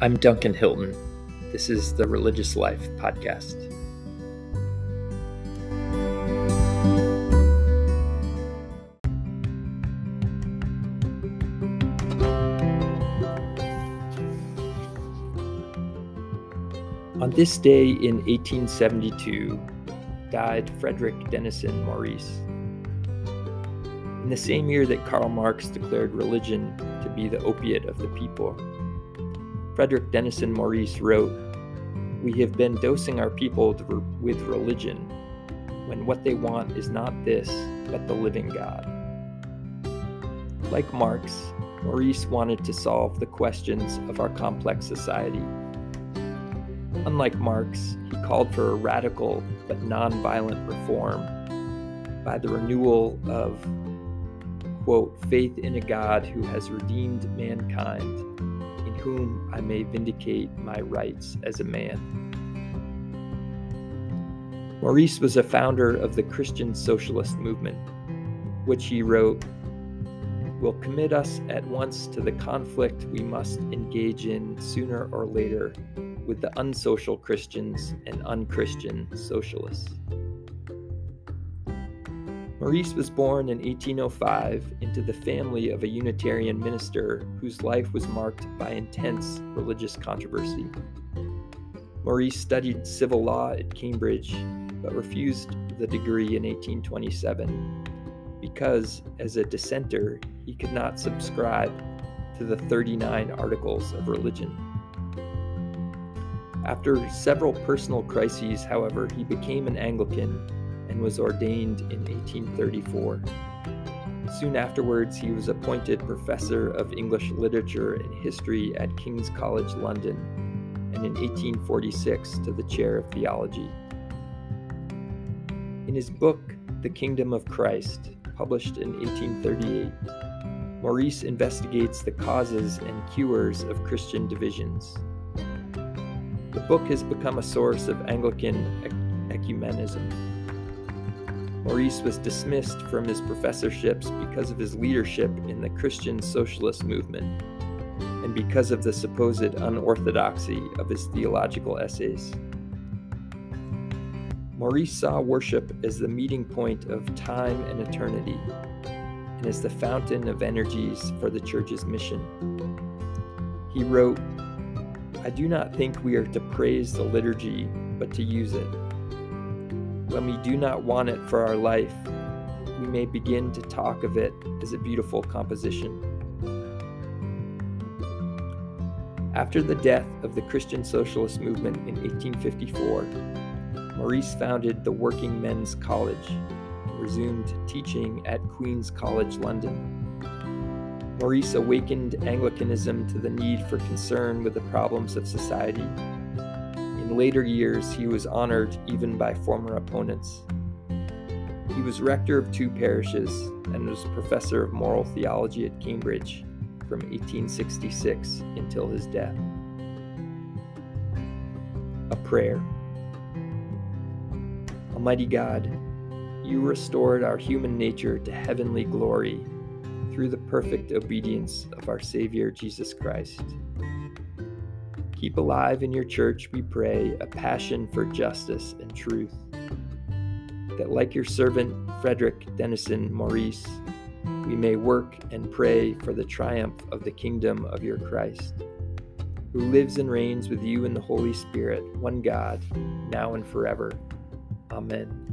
I'm Duncan Hilton. This is the Religious Life Podcast. On this day in 1872 died Frederick Denison Maurice. In the same year that Karl Marx declared religion to be the opiate of the people, Frederick Denison Maurice wrote, We have been dosing our people with religion when what they want is not this, but the living God. Like Marx, Maurice wanted to solve the questions of our complex society. Unlike Marx, he called for a radical but nonviolent reform by the renewal of, quote, faith in a God who has redeemed mankind whom I may vindicate my rights as a man. Maurice was a founder of the Christian Socialist movement, which he wrote will commit us at once to the conflict we must engage in sooner or later with the unsocial Christians and unchristian socialists. Maurice was born in 1805 into the family of a Unitarian minister whose life was marked by intense religious controversy. Maurice studied civil law at Cambridge but refused the degree in 1827 because, as a dissenter, he could not subscribe to the 39 Articles of Religion. After several personal crises, however, he became an Anglican and was ordained in 1834. Soon afterwards, he was appointed Professor of English Literature and History at King's College London, and in 1846 to the chair of theology. In his book, The Kingdom of Christ, published in 1838, Maurice investigates the causes and cures of Christian divisions. The book has become a source of Anglican ecumenism. Maurice was dismissed from his professorships because of his leadership in the Christian socialist movement and because of the supposed unorthodoxy of his theological essays. Maurice saw worship as the meeting point of time and eternity and as the fountain of energies for the church's mission. He wrote, I do not think we are to praise the liturgy, but to use it when we do not want it for our life, we may begin to talk of it as a beautiful composition. After the death of the Christian Socialist movement in 1854, Maurice founded the Working Men's College and resumed teaching at Queen's College London. Maurice awakened Anglicanism to the need for concern with the problems of society in later years, he was honored even by former opponents. He was rector of two parishes and was professor of moral theology at Cambridge from 1866 until his death. A prayer. Almighty God, you restored our human nature to heavenly glory through the perfect obedience of our Savior Jesus Christ. Keep alive in your church, we pray, a passion for justice and truth. That, like your servant Frederick Denison Maurice, we may work and pray for the triumph of the kingdom of your Christ, who lives and reigns with you in the Holy Spirit, one God, now and forever. Amen.